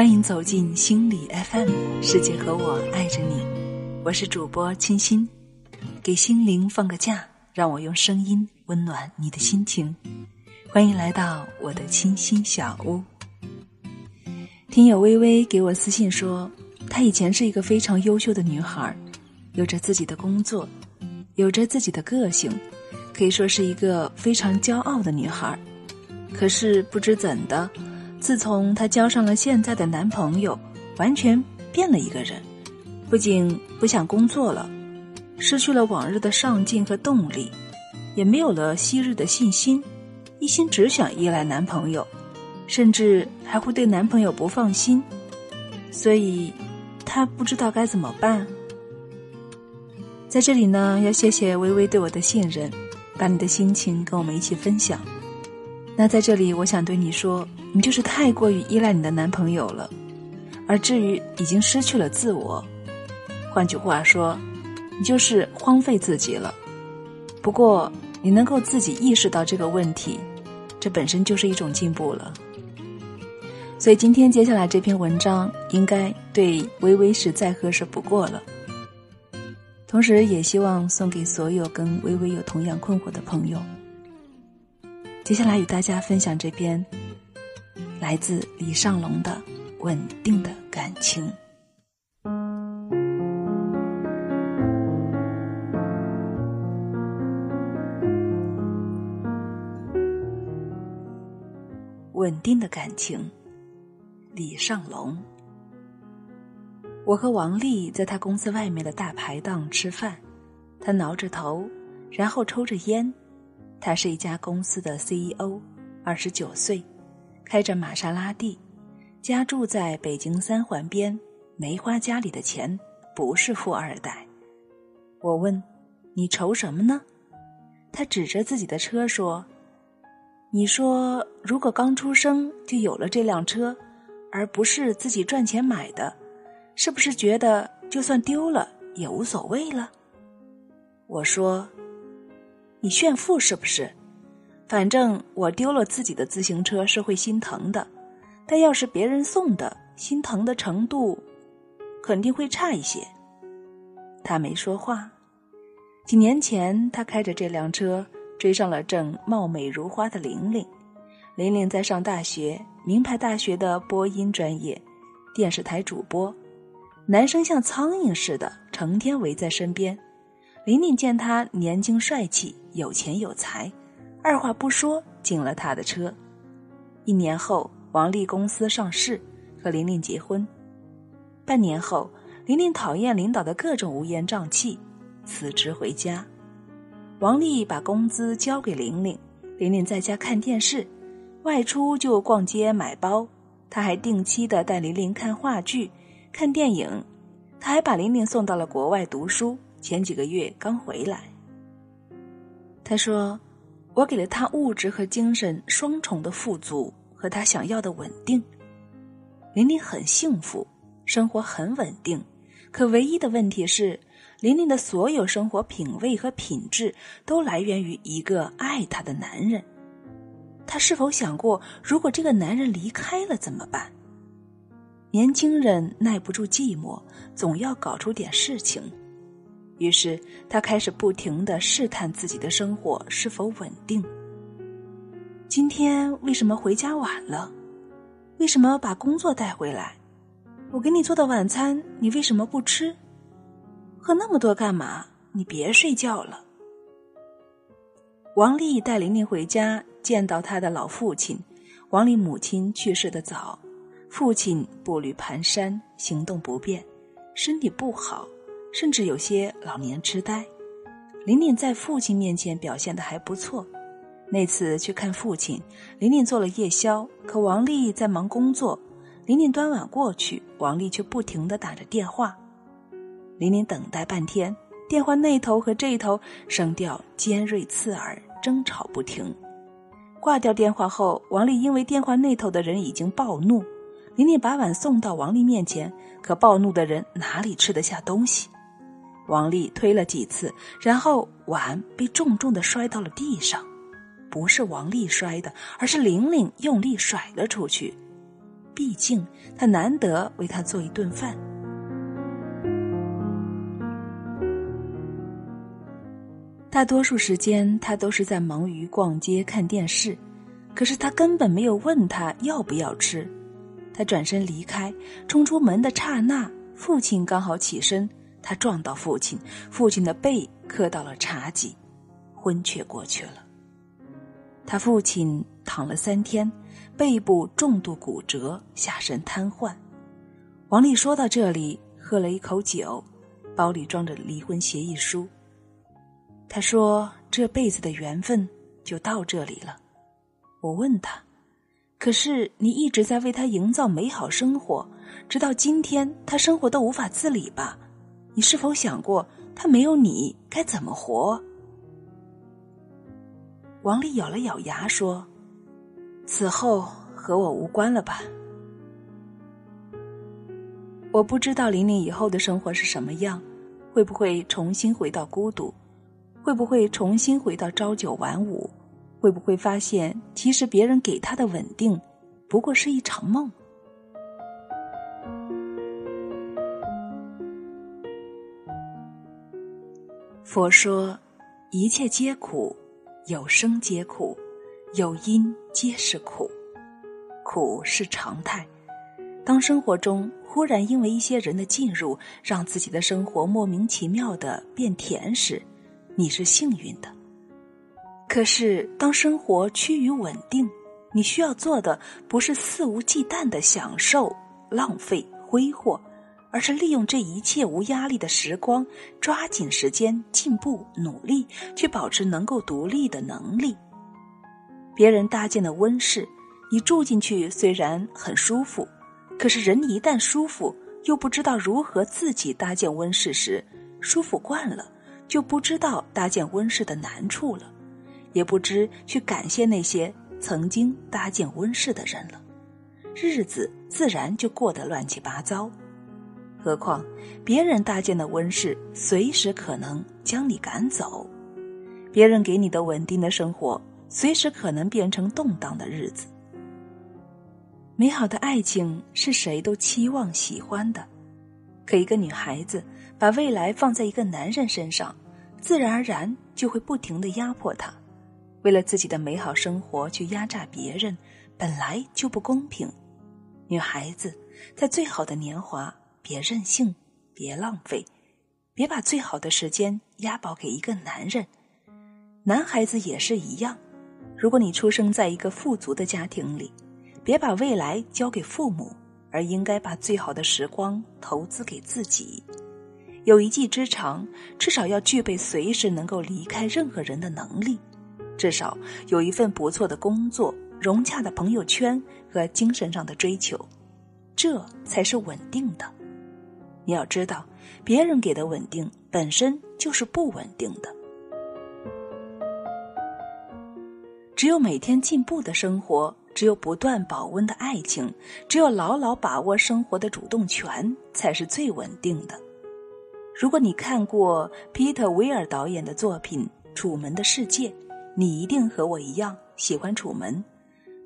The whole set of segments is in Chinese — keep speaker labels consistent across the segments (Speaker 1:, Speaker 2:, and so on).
Speaker 1: 欢迎走进心理 FM，世界和我爱着你，我是主播清新，给心灵放个假，让我用声音温暖你的心情。欢迎来到我的清新小屋。听友微微给我私信说，她以前是一个非常优秀的女孩，有着自己的工作，有着自己的个性，可以说是一个非常骄傲的女孩。可是不知怎的。自从她交上了现在的男朋友，完全变了一个人，不仅不想工作了，失去了往日的上进和动力，也没有了昔日的信心，一心只想依赖男朋友，甚至还会对男朋友不放心，所以她不知道该怎么办。在这里呢，要谢谢微微对我的信任，把你的心情跟我们一起分享。那在这里，我想对你说。你就是太过于依赖你的男朋友了，而至于已经失去了自我。换句话说，你就是荒废自己了。不过，你能够自己意识到这个问题，这本身就是一种进步了。所以，今天接下来这篇文章应该对微微是再合适不过了。同时，也希望送给所有跟微微有同样困惑的朋友。接下来与大家分享这篇。来自李尚龙的稳定的感情。稳定的感情，李尚龙。我和王丽在他公司外面的大排档吃饭，他挠着头，然后抽着烟。他是一家公司的 CEO，二十九岁。开着玛莎拉蒂，家住在北京三环边，没花家里的钱，不是富二代。我问：“你愁什么呢？”他指着自己的车说：“你说，如果刚出生就有了这辆车，而不是自己赚钱买的，是不是觉得就算丢了也无所谓了？”我说：“你炫富是不是？”反正我丢了自己的自行车是会心疼的，但要是别人送的，心疼的程度肯定会差一些。他没说话。几年前，他开着这辆车追上了正貌美如花的玲玲。玲玲在上大学，名牌大学的播音专业，电视台主播。男生像苍蝇似的，成天围在身边。玲玲见他年轻帅气，有钱有才。二话不说进了他的车，一年后王丽公司上市，和玲玲结婚。半年后，玲玲讨厌领导的各种乌烟瘴气，辞职回家。王丽把工资交给玲玲，玲玲在家看电视，外出就逛街买包。他还定期的带玲玲看话剧、看电影，他还把玲玲送到了国外读书。前几个月刚回来，他说。我给了他物质和精神双重的富足和他想要的稳定。琳琳很幸福，生活很稳定，可唯一的问题是，琳琳的所有生活品味和品质都来源于一个爱她的男人。她是否想过，如果这个男人离开了怎么办？年轻人耐不住寂寞，总要搞出点事情。于是，他开始不停的试探自己的生活是否稳定。今天为什么回家晚了？为什么把工作带回来？我给你做的晚餐，你为什么不吃？喝那么多干嘛？你别睡觉了。王丽带玲玲回家，见到他的老父亲。王丽母亲去世的早，父亲步履蹒跚，行动不便，身体不好。甚至有些老年痴呆，玲玲在父亲面前表现的还不错。那次去看父亲，玲玲做了夜宵，可王丽在忙工作。玲玲端碗过去，王丽却不停的打着电话。玲玲等待半天，电话那头和这头声调尖锐刺耳，争吵不停。挂掉电话后，王丽因为电话那头的人已经暴怒，玲玲把碗送到王丽面前，可暴怒的人哪里吃得下东西？王丽推了几次，然后碗被重重的摔到了地上，不是王丽摔的，而是玲玲用力甩了出去，毕竟他难得为他做一顿饭。大多数时间，他都是在忙于逛街、看电视，可是他根本没有问他要不要吃。他转身离开，冲出门的刹那，父亲刚好起身，他撞到父亲，父亲的背磕到了茶几，昏厥过去了。他父亲躺了三天，背部重度骨折，下身瘫痪。王丽说到这里，喝了一口酒，包里装着离婚协议书。他说：“这辈子的缘分就到这里了。”我问他：“可是你一直在为他营造美好生活，直到今天他生活都无法自理吧？你是否想过他没有你该怎么活？”王丽咬了咬牙说：“此后和我无关了吧？我不知道玲玲以后的生活是什么样，会不会重新回到孤独。”会不会重新回到朝九晚五？会不会发现其实别人给她的稳定，不过是一场梦？佛说，一切皆苦，有生皆苦，有因皆是苦，苦是常态。当生活中忽然因为一些人的进入，让自己的生活莫名其妙的变甜时，你是幸运的，可是当生活趋于稳定，你需要做的不是肆无忌惮的享受、浪费、挥霍，而是利用这一切无压力的时光，抓紧时间进步、努力，去保持能够独立的能力。别人搭建的温室，你住进去虽然很舒服，可是人一旦舒服，又不知道如何自己搭建温室时，舒服惯了。就不知道搭建温室的难处了，也不知去感谢那些曾经搭建温室的人了，日子自然就过得乱七八糟。何况别人搭建的温室随时可能将你赶走，别人给你的稳定的生活随时可能变成动荡的日子。美好的爱情是谁都期望喜欢的，可一个女孩子把未来放在一个男人身上。自然而然就会不停的压迫他，为了自己的美好生活去压榨别人，本来就不公平。女孩子在最好的年华，别任性，别浪费，别把最好的时间押宝给一个男人。男孩子也是一样，如果你出生在一个富足的家庭里，别把未来交给父母，而应该把最好的时光投资给自己。有一技之长，至少要具备随时能够离开任何人的能力；至少有一份不错的工作、融洽的朋友圈和精神上的追求，这才是稳定的。你要知道，别人给的稳定本身就是不稳定的。只有每天进步的生活，只有不断保温的爱情，只有牢牢把握生活的主动权，才是最稳定的。如果你看过皮特·威尔导演的作品《楚门的世界》，你一定和我一样喜欢楚门。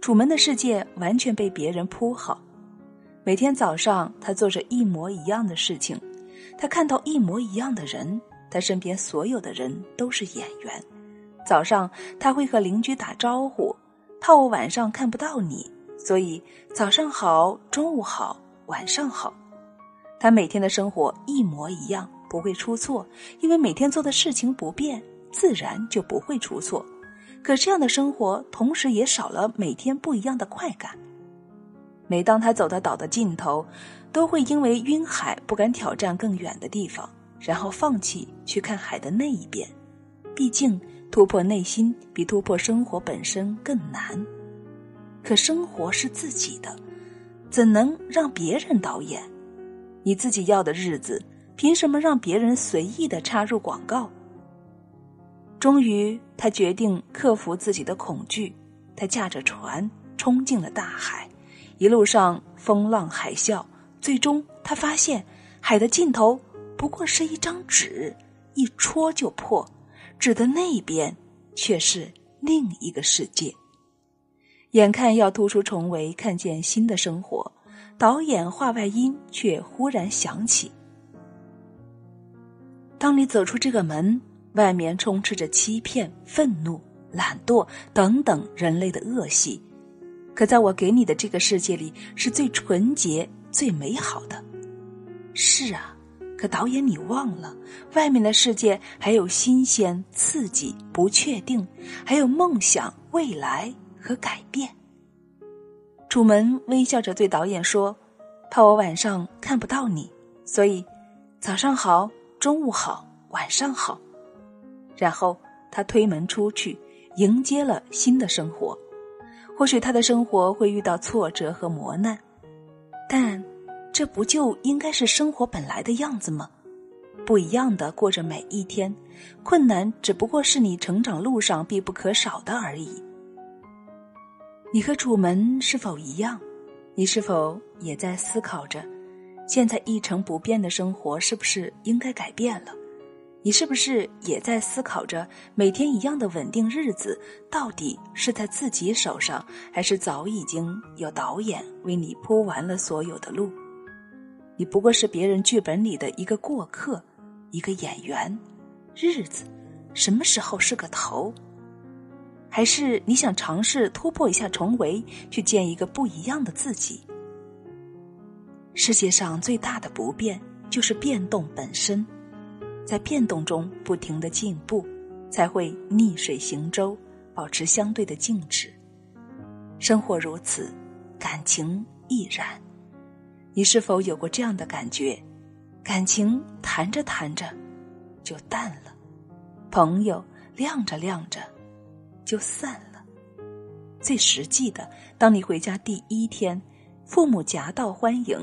Speaker 1: 楚门的世界完全被别人铺好。每天早上，他做着一模一样的事情，他看到一模一样的人，他身边所有的人都是演员。早上他会和邻居打招呼，怕我晚上看不到你，所以早上好，中午好，晚上好。他每天的生活一模一样。不会出错，因为每天做的事情不变，自然就不会出错。可这样的生活，同时也少了每天不一样的快感。每当他走到岛的尽头，都会因为晕海不敢挑战更远的地方，然后放弃去看海的那一边。毕竟突破内心比突破生活本身更难。可生活是自己的，怎能让别人导演？你自己要的日子。凭什么让别人随意的插入广告？终于，他决定克服自己的恐惧。他驾着船冲进了大海，一路上风浪海啸。最终，他发现海的尽头不过是一张纸，一戳就破。纸的那边却是另一个世界。眼看要突出重围，看见新的生活，导演话外音却忽然响起。当你走出这个门，外面充斥着欺骗、愤怒、懒惰等等人类的恶习，可在我给你的这个世界里，是最纯洁、最美好的。是啊，可导演，你忘了，外面的世界还有新鲜、刺激、不确定，还有梦想、未来和改变。楚门微笑着对导演说：“怕我晚上看不到你，所以早上好，中午好，晚上好。”然后他推门出去，迎接了新的生活。或许他的生活会遇到挫折和磨难，但这不就应该是生活本来的样子吗？不一样的过着每一天，困难只不过是你成长路上必不可少的而已。你和楚门是否一样？你是否也在思考着，现在一成不变的生活是不是应该改变了？你是不是也在思考着，每天一样的稳定日子到底是在自己手上，还是早已经有导演为你铺完了所有的路？你不过是别人剧本里的一个过客，一个演员。日子什么时候是个头？还是你想尝试突破一下重围，去见一个不一样的自己？世界上最大的不变就是变动本身，在变动中不停的进步，才会逆水行舟，保持相对的静止。生活如此，感情亦然。你是否有过这样的感觉？感情谈着谈着就淡了，朋友亮着亮着。就散了。最实际的，当你回家第一天，父母夹道欢迎；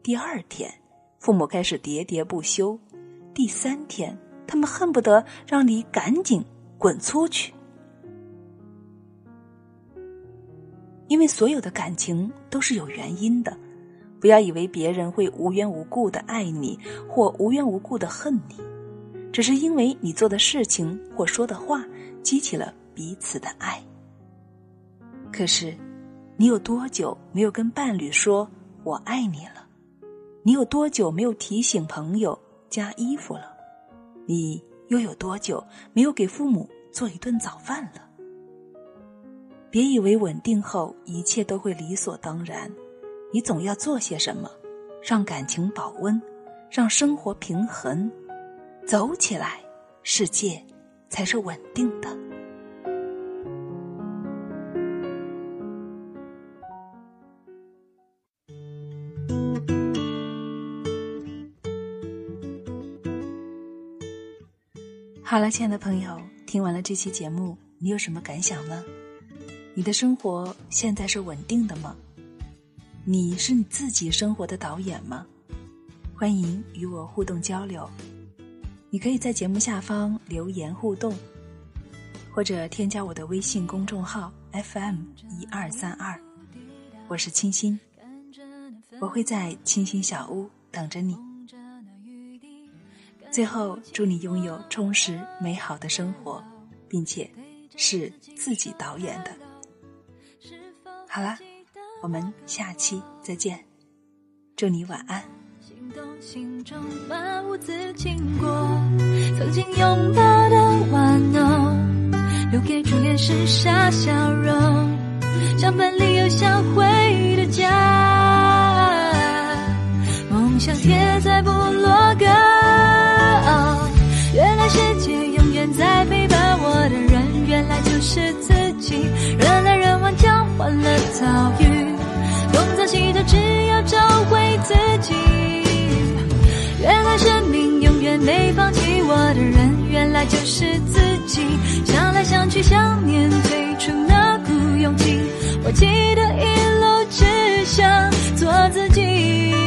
Speaker 1: 第二天，父母开始喋喋不休；第三天，他们恨不得让你赶紧滚出去。因为所有的感情都是有原因的，不要以为别人会无缘无故的爱你或无缘无故的恨你，只是因为你做的事情或说的话激起了。彼此的爱。可是，你有多久没有跟伴侣说“我爱你”了？你有多久没有提醒朋友加衣服了？你又有多久没有给父母做一顿早饭了？别以为稳定后一切都会理所当然，你总要做些什么，让感情保温，让生活平衡，走起来，世界才是稳定的。好了，亲爱的朋友，听完了这期节目，你有什么感想呢？你的生活现在是稳定的吗？你是你自己生活的导演吗？欢迎与我互动交流，你可以在节目下方留言互动，或者添加我的微信公众号 FM 一二三二，我是清新，我会在清新小屋等着你。最后，祝你拥有充实美好的生活，并且是自己导演的。好了，我们下期再见，祝你晚安。曾经拥抱的玩偶，留给初恋时傻笑容，相本里有销毁的家，梦想贴在部落世界永远在陪伴我的人，原来就是自己。人来人往，交换了遭遇，东走西的，只要找回自己。原来生命永远没放弃我的人，原来就是自己。想来想去，想念最初那股勇气，我记得一路只想做自己。